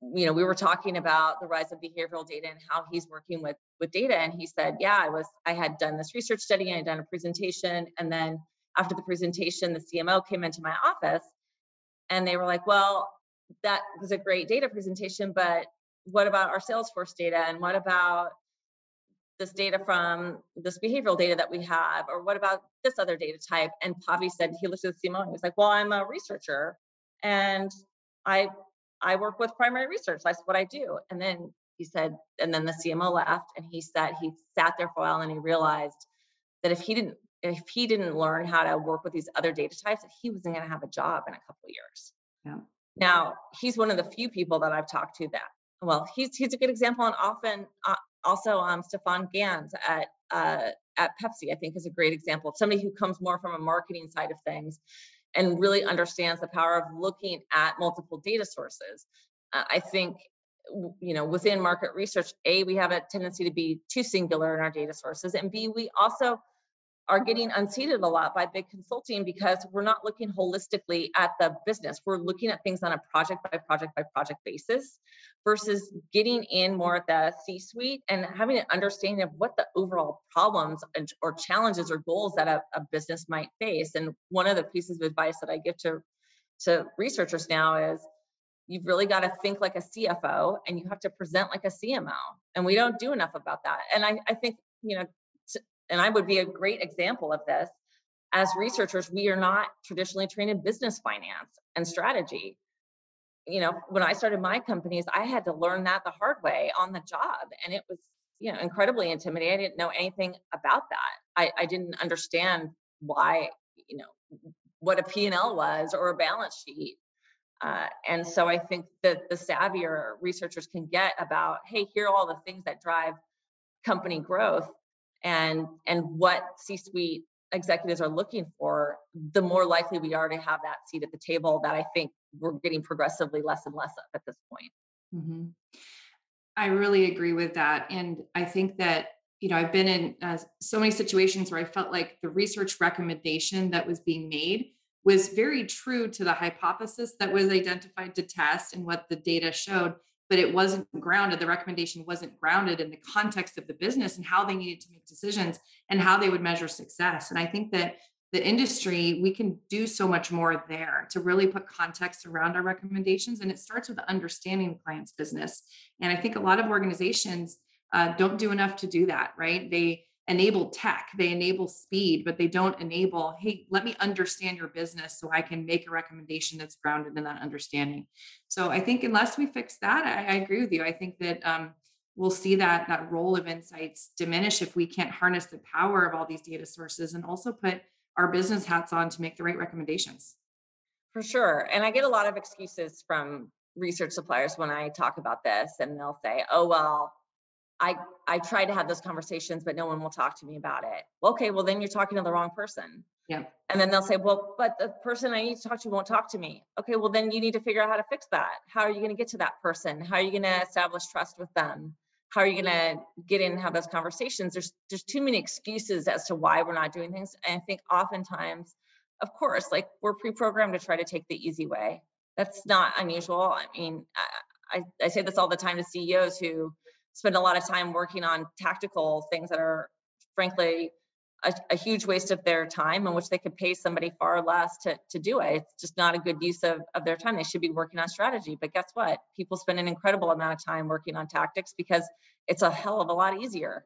you know we were talking about the rise of behavioral data and how he's working with with data and he said yeah i was i had done this research study and i'd done a presentation and then after the presentation the cmo came into my office and they were like well that was a great data presentation but what about our salesforce data and what about this data from this behavioral data that we have, or what about this other data type? And Pavi said he looked at the CMO and he was like, well, I'm a researcher and I I work with primary research. That's what I do. And then he said, and then the CMO left, and he said he sat there for a while and he realized that if he didn't if he didn't learn how to work with these other data types, that he wasn't going to have a job in a couple of years. Yeah. Now he's one of the few people that I've talked to that. Well, he's he's a good example, and often uh, also um, Stephan Gans at uh, at Pepsi, I think, is a great example. Of somebody who comes more from a marketing side of things and really understands the power of looking at multiple data sources. Uh, I think you know within market research a we have a tendency to be too singular in our data sources and b we also are getting unseated a lot by big consulting because we're not looking holistically at the business. We're looking at things on a project by project by project basis versus getting in more at the C suite and having an understanding of what the overall problems or challenges or goals that a, a business might face. And one of the pieces of advice that I give to, to researchers now is you've really got to think like a CFO and you have to present like a CMO. And we don't do enough about that. And I, I think, you know, and I would be a great example of this. As researchers, we are not traditionally trained in business finance and strategy. You know, when I started my companies, I had to learn that the hard way on the job. And it was, you know, incredibly intimidating. I didn't know anything about that. I, I didn't understand why, you know, what a P&L was or a balance sheet. Uh, and so I think that the savvier researchers can get about, hey, here are all the things that drive company growth and and what c-suite executives are looking for the more likely we are to have that seat at the table that i think we're getting progressively less and less of at this point mm-hmm. i really agree with that and i think that you know i've been in uh, so many situations where i felt like the research recommendation that was being made was very true to the hypothesis that was identified to test and what the data showed but it wasn't grounded the recommendation wasn't grounded in the context of the business and how they needed to make decisions and how they would measure success. And i think that the industry we can do so much more there to really put context around our recommendations. And it starts with understanding the client's business. And i think a lot of organizations uh, don't do enough to do that right? They enable tech, they enable speed, but they don't enable, hey, let me understand your business so I can make a recommendation that's grounded in that understanding. So I think unless we fix that, I, I agree with you. I think that um, we'll see that that role of insights diminish if we can't harness the power of all these data sources and also put our business hats on to make the right recommendations. For sure. And I get a lot of excuses from research suppliers when I talk about this, and they'll say, oh, well, I I try to have those conversations, but no one will talk to me about it. Well, okay, well then you're talking to the wrong person. Yeah. And then they'll say, well, but the person I need to talk to won't talk to me. Okay, well then you need to figure out how to fix that. How are you going to get to that person? How are you going to establish trust with them? How are you going to get in and have those conversations? There's there's too many excuses as to why we're not doing things. And I think oftentimes, of course, like we're pre-programmed to try to take the easy way. That's not unusual. I mean, I, I, I say this all the time to CEOs who spend a lot of time working on tactical things that are frankly a, a, huge waste of their time in which they could pay somebody far less to, to do it. It's just not a good use of, of their time. They should be working on strategy. But guess what? People spend an incredible amount of time working on tactics because it's a hell of a lot easier.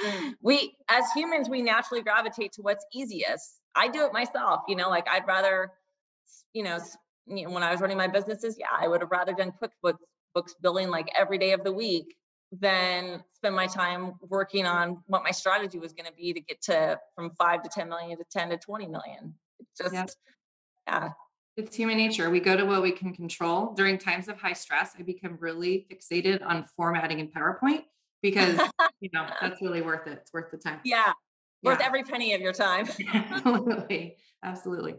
Mm. we, as humans, we naturally gravitate to what's easiest. I do it myself, you know, like I'd rather, you know, when I was running my businesses, yeah, I would have rather done QuickBooks books billing like every day of the week then spend my time working on what my strategy was going to be to get to from five to 10 million to 10 to 20 million. It's just, yeah. yeah. It's human nature. We go to what we can control. During times of high stress, I become really fixated on formatting in PowerPoint because, you know, that's really worth it. It's worth the time. Yeah. Worth every penny of your time. Absolutely. Absolutely.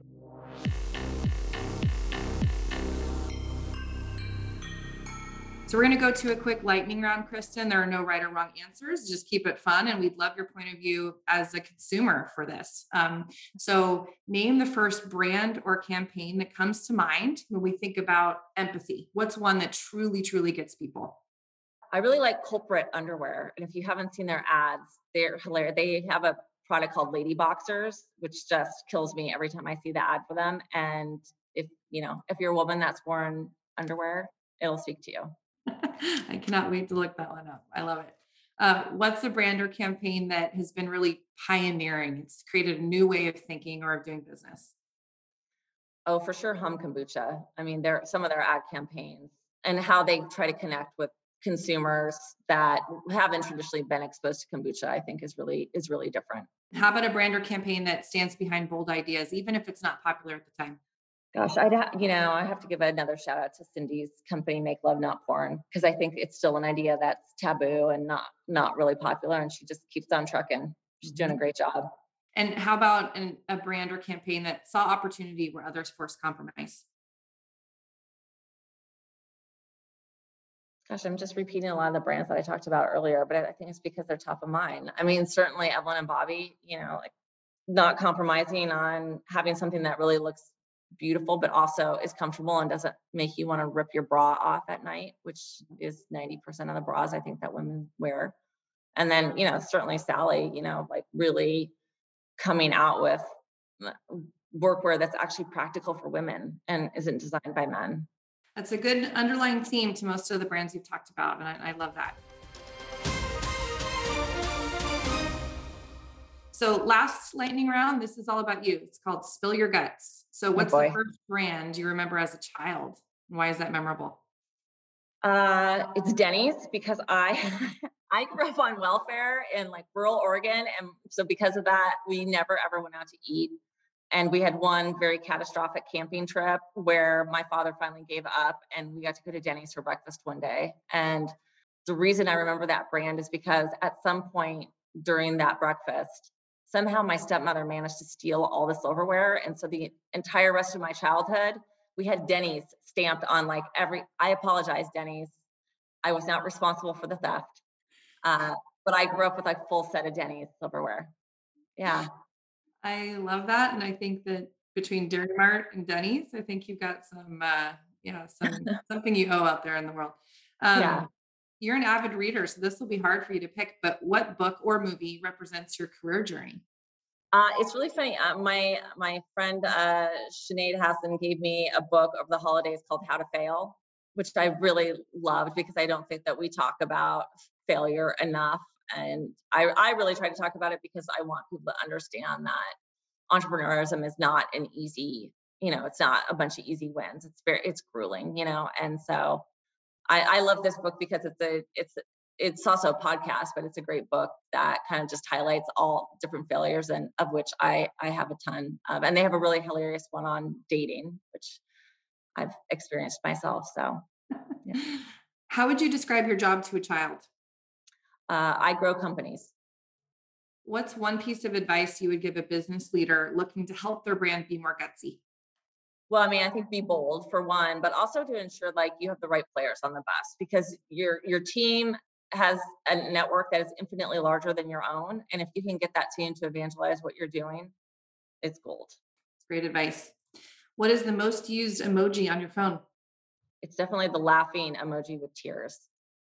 So we're going to go to a quick lightning round, Kristin. There are no right or wrong answers. Just keep it fun. And we'd love your point of view as a consumer for this. Um, so name the first brand or campaign that comes to mind when we think about empathy. What's one that truly, truly gets people? I really like Culprit Underwear. And if you haven't seen their ads, they're hilarious. They have a product called Lady Boxers, which just kills me every time I see the ad for them. And if you know, if you're a woman that's worn underwear, it'll speak to you. I cannot wait to look that one up. I love it. Uh, what's the brand or campaign that has been really pioneering? It's created a new way of thinking or of doing business. Oh, for sure, Humm Kombucha. I mean, there some of their ad campaigns and how they try to connect with consumers that haven't traditionally been exposed to kombucha i think is really is really different how about a brand or campaign that stands behind bold ideas even if it's not popular at the time gosh i'd ha- you know i have to give another shout out to cindy's company make love not porn because i think it's still an idea that's taboo and not not really popular and she just keeps on trucking she's doing a mm-hmm. great job and how about an, a brand or campaign that saw opportunity where others forced compromise gosh, I'm just repeating a lot of the brands that I talked about earlier, but I think it's because they're top of mind. I mean, certainly Evelyn and Bobbie, you know, like not compromising on having something that really looks beautiful, but also is comfortable and doesn't make you want to rip your bra off at night, which is 90% of the bras I think that women wear. And then, you know, certainly Sally, you know, like really coming out with workwear that's actually practical for women and isn't designed by men. That's a good underlying theme to most of the brands you've talked about. And I, I love that. So, last lightning round, this is all about you. It's called Spill Your Guts. So, oh, what's oh the first brand you remember as a child? Why is that memorable? Uh, it's Denny's because I I grew up on welfare in like rural Oregon, and so because of that, we never ever went out to eat. And we had one very catastrophic camping trip where my father finally gave up and we got to go to Denny's for breakfast one day. And the reason I remember that brand is because at some point during that breakfast, somehow my stepmother managed to steal all the silverware. And so the entire rest of my childhood, we had Denny's stamped on like every, I apologize, Denny's. I was not responsible for the theft. Uh, but I grew up with like full set of Denny's silverware. Yeah. I love that. And I think that between Dari Mart and Denny's, I think you've got some, uh, yeah, some something you owe out there in the world. Um, yeah. You're an avid reader, so this will be hard for you to pick. But what book or movie represents your career journey? Uh, it's really funny. Uh, my my friend uh, Sinead Hassan gave me a book over the holidays called How to Fail, which I really loved because I don't think that we talk about failure enough and I, I really try to talk about it because I want people to understand that entrepreneurship is not an easy, you know, it's not a bunch of easy wins. It's very, it's grueling, you know. And so I, I love this book because it's a, it's, it's also a podcast, but it's a great book that kind of just highlights all different failures and of which I I have a ton of. And they have a really hilarious one on dating, which I've experienced myself. So, yeah. how would you describe your job to a child? uh, I grow companies. What's one piece of advice you would give a business leader looking to help their brand be more gutsy? Well, I mean, I think be bold for one, but also to ensure like you have the right players on the bus because your your team has a network that is infinitely larger than your own. And if you can get that team to evangelize what you're doing, it's gold. It's great advice. What is the most used emoji on your phone? It's definitely the laughing emoji with tears.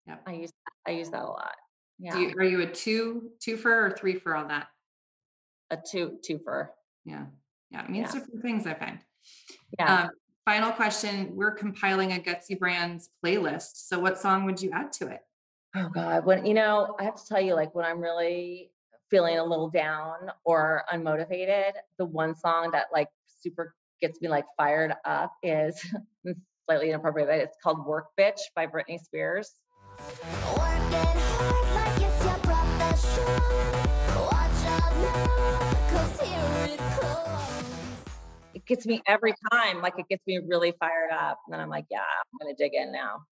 Yeah. I use I use that a lot. Yeah. You, are you a two two for or three for on that? A two two for. Yeah. Yeah. It means yeah. different things I find. Yeah. Um, final question. We're compiling a Gutsy Brands playlist. So what song would you add to it? Oh God. When you know, I have to tell you, like when I'm really feeling a little down or unmotivated, the one song that like super gets me like fired up is slightly inappropriate, but it's called Work Bitch by Britney Spears. It gets me every time, like it gets me really fired up. And then I'm like, yeah, I'm gonna dig in now.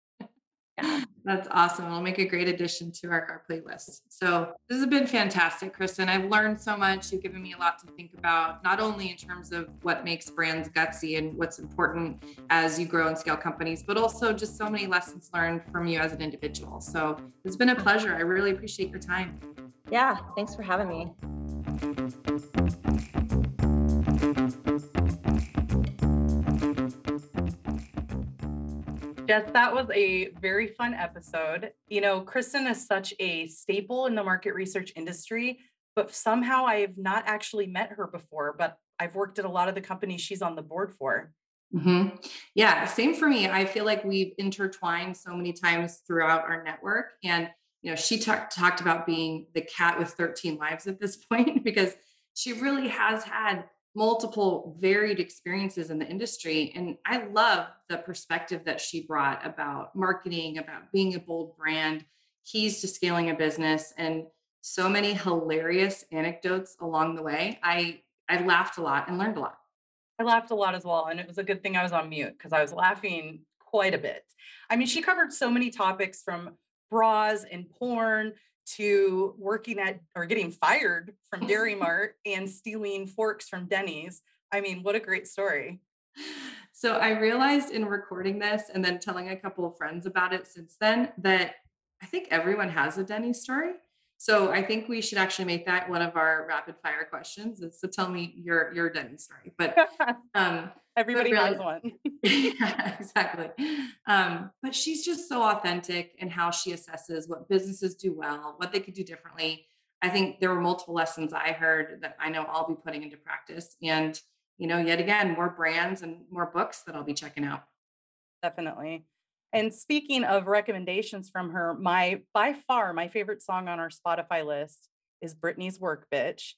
Yeah. That's awesome. It'll make a great addition to our, our playlist. So this has been fantastic, Kristin. I've learned so much. You've given me a lot to think about, not only in terms of what makes brands gutsy and what's important as you grow and scale companies, but also just so many lessons learned from you as an individual. So it's been a pleasure. I really appreciate your time. Yeah, thanks for having me. Jess, that was a very fun episode. You know, Kristin is such a staple in the market research industry, but somehow I have not actually met her before, but I've worked at a lot of the companies she's on the board for. Mm-hmm. Yeah, same for me. I feel like we've intertwined so many times throughout our network. And, you know, she talked talked about being the cat with 13 lives at this point because she really has had multiple varied experiences in the industry. And I love the perspective that she brought about marketing, about being a bold brand, keys to scaling a business, and so many hilarious anecdotes along the way. I I laughed a lot and learned a lot. I laughed a lot as well. And it was a good thing I was on mute because I was laughing quite a bit. I mean, she covered so many topics from bras and porn to working at or getting fired from Dari Mart and stealing forks from Denny's. I mean, what a great story. So I realized in recording this and then telling a couple of friends about it since then that I think everyone has a Denny's story. So I think we should actually make that one of our rapid fire questions. Is so tell me your your Denny's story. But um, everybody but really, has one. yeah, exactly. Um, but she's just so authentic in how she assesses what businesses do well, what they could do differently. I think there were multiple lessons I heard that I know I'll be putting into practice. And you know, yet again, more brands and more books that I'll be checking out. Definitely. And speaking of recommendations from her, my by far my favorite song on our Spotify list is Britney's Work Bitch.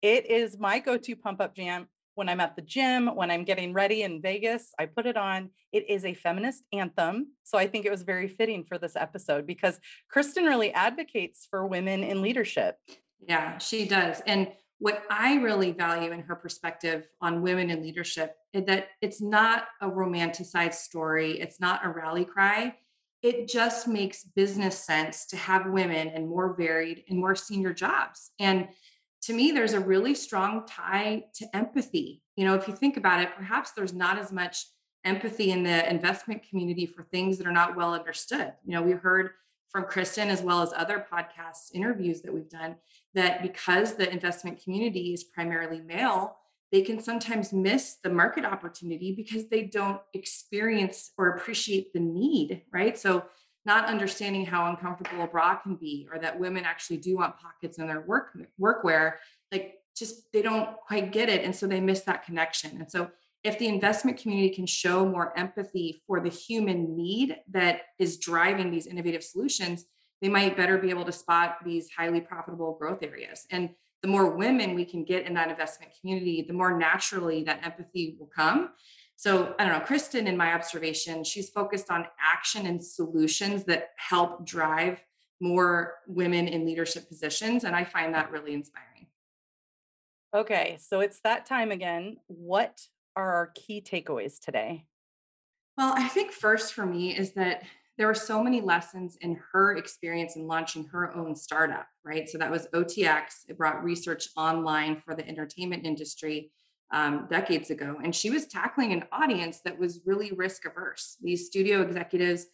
It is my go-to pump up jam when I'm at the gym, when I'm getting ready in Vegas, I put it on. It is a feminist anthem. So I think it was very fitting for this episode because Kristin really advocates for women in leadership. Yeah, she does. And what I really value in her perspective on women in leadership is that it's not a romanticized story, it's not a rally cry. It just makes business sense to have women in more varied and more senior jobs. And to me, there's a really strong tie to empathy. You know, if you think about it, perhaps there's not as much empathy in the investment community for things that are not well understood. You know, we heard from Kristin as well as other podcast interviews that we've done that because the investment community is primarily male, they can sometimes miss the market opportunity because they don't experience or appreciate the need, right? So, not understanding how uncomfortable a bra can be, or that women actually do want pockets in their work workwear, like just they don't quite get it, and so they miss that connection. And so, if the investment community can show more empathy for the human need that is driving these innovative solutions, they might better be able to spot these highly profitable growth areas. And the more women we can get in that investment community, the more naturally that empathy will come. So, I don't know, Kristin, in my observation, she's focused on action and solutions that help drive more women in leadership positions. And I find that really inspiring. Okay, so it's that time again. What are our key takeaways today? Well, I think first for me is that there were so many lessons in her experience in launching her own startup, right? So that was OTX. It brought research online for the entertainment industry um, decades ago. And she was tackling an audience that was really risk averse. These studio executives,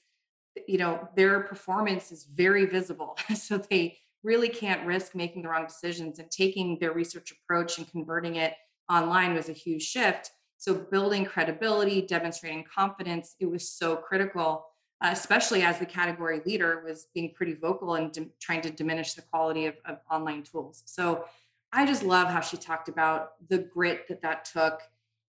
you know, their performance is very visible. so they really can't risk making the wrong decisions and taking their research approach and converting it online was a huge shift. So building credibility, demonstrating confidence, it was so critical uh, especially as the category leader was being pretty vocal and trying to diminish the quality of, of online tools. So I just love how she talked about the grit that that took,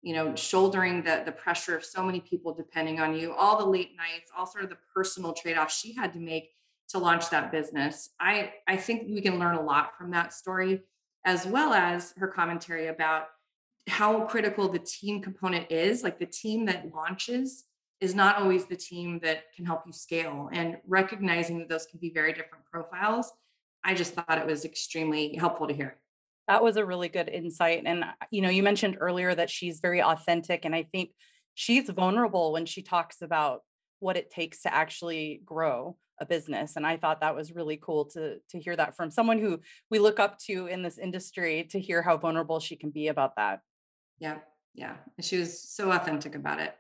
you know, shouldering the, the pressure of so many people depending on you, all the late nights, all sort of the personal trade-offs she had to make to launch that business. I, I think we can learn a lot from that story, as well as her commentary about how critical the team component is, like the team that launches is not always the team that can help you scale and recognizing that those can be very different profiles i just thought it was extremely helpful to hear. That was a really good insight and uh, you know you mentioned earlier that she's very authentic and i think she's vulnerable when she talks about what it takes to actually grow a business and i thought that was really cool to to hear that from someone who we look up to in this industry to hear how vulnerable she can be about that yeah yeah she was so authentic about it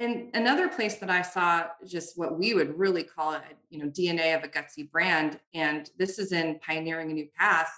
and another place that I saw just what we would really call it, you know, DNA of a gutsy brand, and this is in pioneering a new path,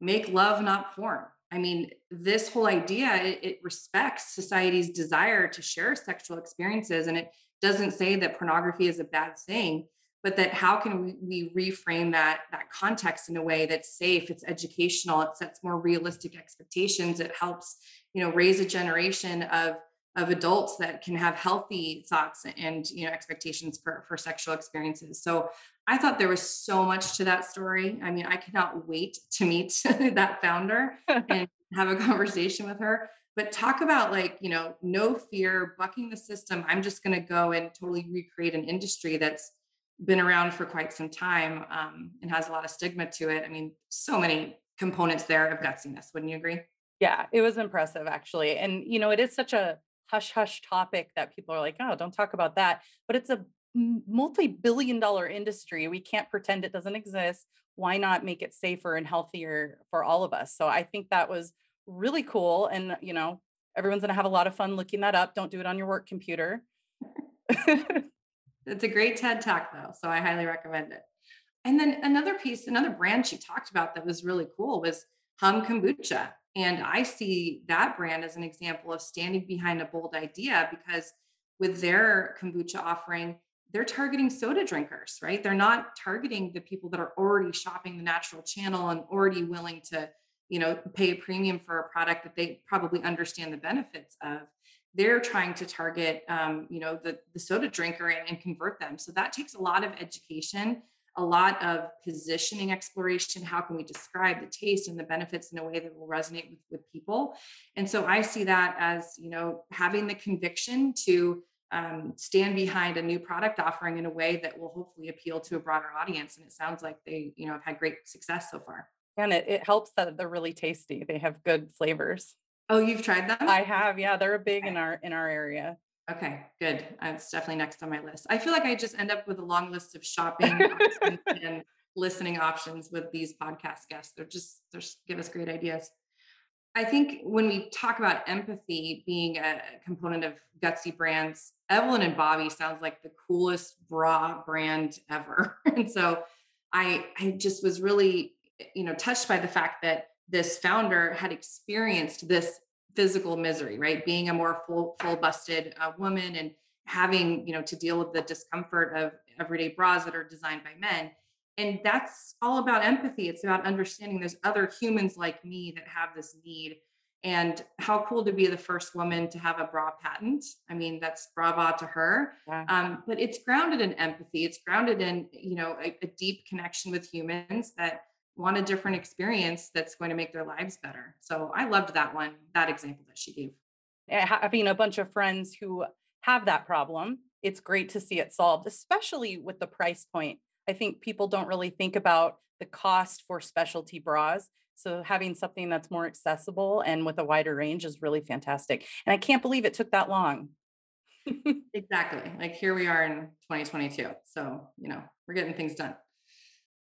make love, not porn. I mean, this whole idea, it, it respects society's desire to share sexual experiences. And it doesn't say that pornography is a bad thing, but that how can we, we reframe that, that context in a way that's safe, it's educational, it sets more realistic expectations, it helps, you know, raise a generation of of adults that can have healthy thoughts and you know expectations for for sexual experiences so i thought there was so much to that story i mean i cannot wait to meet that founder and have a conversation with her. But talk about like, you know, no fear, bucking the system. I'm just going to go and totally recreate an industry that's been around for quite some time um, and has a lot of stigma to it. I mean, so many components there of gutsiness. Wouldn't you agree? Yeah, it was impressive actually. And, you know, it is such a hush hush topic that people are like, oh, don't talk about that. But it's a multi billion dollar industry. We can't pretend it doesn't exist. Why not make it safer and healthier for all of us? So I think that was really cool. And, you know, everyone's going to have a lot of fun looking that up. Don't do it on your work computer. it's a great TED talk, though. So I highly recommend it. And then another piece, another brand she talked about that was really cool was Humm Kombucha. And I see that brand as an example of standing behind a bold idea because with their kombucha offering, they're targeting soda drinkers, right? They're not targeting the people that are already shopping the natural channel and already willing to, you know, pay a premium for a product that they probably understand the benefits of. They're trying to target, um, you know, the, the soda drinker and, and convert them. So that takes a lot of education a lot of positioning exploration. How can we describe the taste and the benefits in a way that will resonate with, with people? And so I see that as, you know, having the conviction to um, stand behind a new product offering in a way that will hopefully appeal to a broader audience. And it sounds like they, you know, have had great success so far. And it, it helps that they're really tasty. They have good flavors. Oh, you've tried them? I have. Yeah, they're big in our in our area. Okay, good. Uh, it's definitely next on my list. I feel like I just end up with a long list of shopping and listening options with these podcast guests. They're just they're just give us great ideas. I think when we talk about empathy being a component of gutsy brands, Evelyn and Bobbie sounds like the coolest bra brand ever. and so I I just was really you know touched by the fact that this founder had experienced this physical misery, right? Being a more full, full busted uh, woman and having, you know, to deal with the discomfort of everyday bras that are designed by men. And that's all about empathy. It's about understanding there's other humans like me that have this need. And how cool to be the first woman to have a bra patent. I mean, that's brava to her. Yeah. Um, but it's grounded in empathy. It's grounded in, you know, a, a deep connection with humans that want a different experience that's going to make their lives better. So I loved that one, that example that she gave. Eh, having a bunch of friends who have that problem, it's great to see it solved, especially with the price point. I think people don't really think about the cost for specialty bras. So having something that's more accessible and with a wider range is really fantastic. And I can't believe it took that long. exactly. Like here we are in 2022. So, you know, we're getting things done.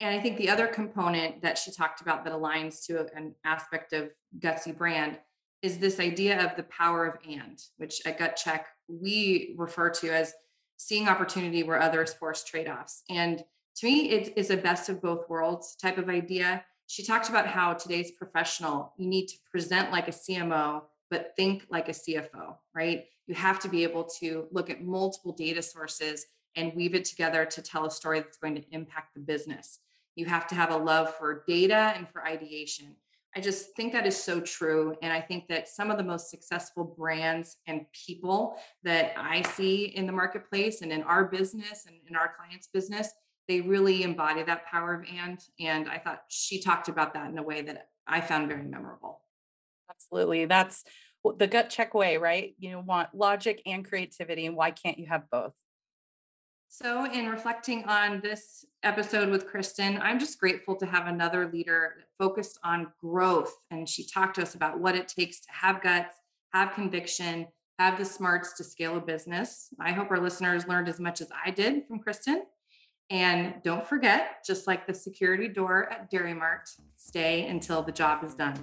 And I think the other component that she talked about that aligns to an aspect of Gutsy brand is this idea of the power of and, which at GutCheck we refer to as seeing opportunity where others force trade offs. And to me, it is a best of both worlds type of idea. She talked about how today's professional, you need to present like a CMO, but think like a CFO, right? You have to be able to look at multiple data sources and weave it together to tell a story that's going to impact the business. You have to have a love for data and for ideation. I just think that is so true. And I think that some of the most successful brands and people that I see in the marketplace and in our business and in our clients' business, they really embody that power of and. And I thought she talked about that in a way that I found very memorable. Absolutely. That's the gut check way, right? You want logic and creativity. And why can't you have both? So, in reflecting on this episode with Kristin, I'm just grateful to have another leader focused on growth. And she talked to us about what it takes to have guts, have conviction, have the smarts to scale a business. I hope our listeners learned as much as I did from Kristin. And don't forget, just like the security door at Dari Mart, stay until the job is done.